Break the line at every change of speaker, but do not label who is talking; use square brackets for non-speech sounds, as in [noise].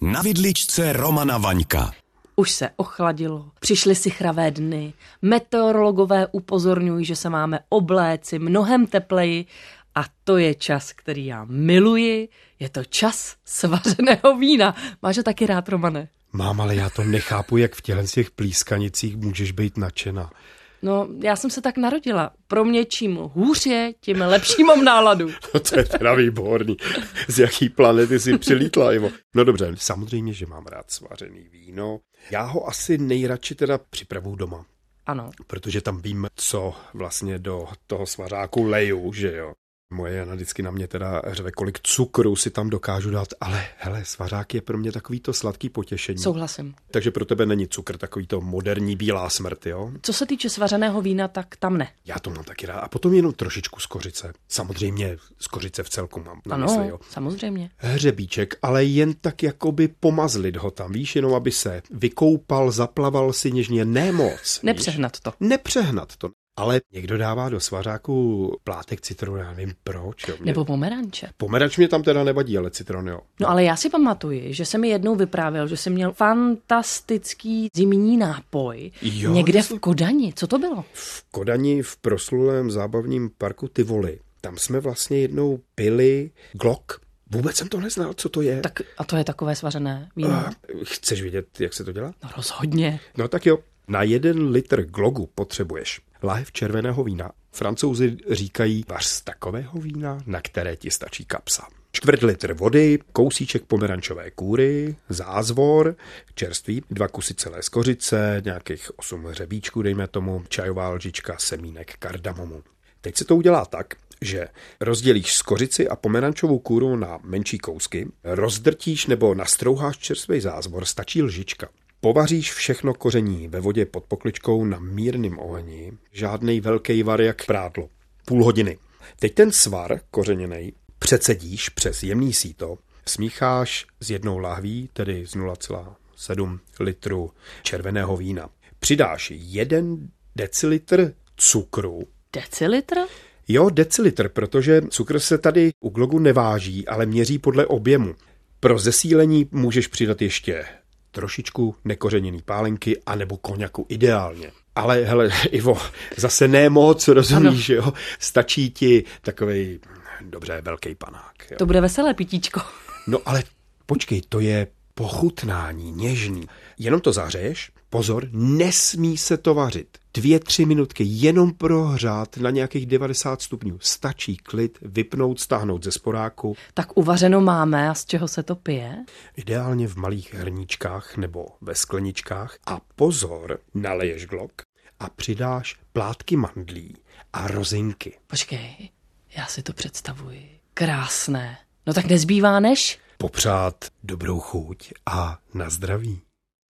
Na vidličce Romana Vaňka.
Už se ochladilo, přišly si chravé dny, meteorologové upozorňují, že se máme obléci mnohem tepleji a to je čas, který já miluji, je to čas svařeného vína. Máš ho taky rád, Romane?
Mám, ale já to nechápu, jak v těchto těch plískanicích můžeš být nadšená.
No, já jsem se tak narodila. Pro mě čím hůř je, tím lepší mám náladu. [laughs]
No to je teda výborný. Z jaký planety si přilítla, Ivo? No dobře, samozřejmě, že mám rád svařený víno. Já ho asi nejradši teda připravu doma.
Ano.
Protože tam vím, co vlastně do toho svařáku leju, že jo. Moje Jana vždycky na mě teda řve, kolik cukru si tam dokážu dát, ale hele, svařák je pro mě takový to sladký potěšení.
Souhlasím.
Takže pro tebe není cukr takový to moderní bílá smrt, jo?
Co se týče svařeného vína, tak tam ne.
Já to mám taky rád. A potom jenom trošičku z kořice. Samozřejmě z kořice v celku mám na
ano,
mysli, jo.
samozřejmě.
Hřebíček, ale jen tak jakoby pomazlit ho tam, víš, jenom aby se vykoupal, zaplaval si něžně, nemoc.
Nepřehnat
víš?
to.
Nepřehnat to. Ale někdo dává do svařáku plátek citronu, já nevím proč. Jo. Mě...
Nebo pomeranče.
Pomeranč mě tam teda nevadí, ale citron jo.
No ale já si pamatuji, že se mi jednou vyprávěl, že jsem měl fantastický zimní nápoj
Jo,
někde
to
v Kodani. Co to bylo?
V Kodani v proslulém zábavním parku Tivoli. Tam jsme vlastně jednou pili glok. Vůbec jsem to neznal, co to je.
Tak a to je takové svařené víno.
A chceš vědět, jak se to dělá?
No rozhodně.
No tak jo. Na jeden litr glogu potřebuješ láhev červeného vína. Francouzi říkají vař z takového vína, na které ti stačí kapsa. Čtvrt litr vody, kousíček pomerančové kůry, zázvor, čerství, dva kusy celé skořice, nějakých osm hřebíčků, dejme tomu, čajová lžička semínek kardamomu. Teď se to udělá tak, že rozdělíš skořici a pomerančovou kůru na menší kousky, rozdrtíš nebo nastrouháš čerstvý zázvor, stačí lžička. Povaříš všechno koření ve vodě pod pokličkou na mírném ohni, žádný velký var jak prádlo. Půl hodiny. Teď ten svar kořeněný přecedíš přes jemný síto, smícháš s jednou lahví, tedy z 0,7 litru červeného vína. Přidáš jeden decilitr cukru,
Decilitr?
Jo, decilitr, protože cukr se tady u glogu neváží, ale měří podle objemu. Pro zesílení můžeš přidat ještě trošičku nekořeněný pálenky anebo koněku ideálně. Ale hele, [laughs] Ivo, zase ne moc, rozumíš, jo? Stačí ti takovej, dobře, velký panák. Jo?
To bude veselé pitíčko.
No ale počkej, to je pochutnání, něžný. Jenom to zahřeješ, pozor, nesmí se to vařit. Dvě, tři minutky jenom prohřát na nějakých 90 stupňů. Stačí klid, vypnout, stáhnout ze sporáku,
Tak uvařeno máme a z čeho se to pije?
ideálně v malých hrníčkách nebo ve skleničkách. A pozor, naleješ glok a přidáš plátky mandlí a rozinky.
Počkej, já si to představuji. Krásné. No tak nezbývá než...
Popřát dobrou chuť a na zdraví.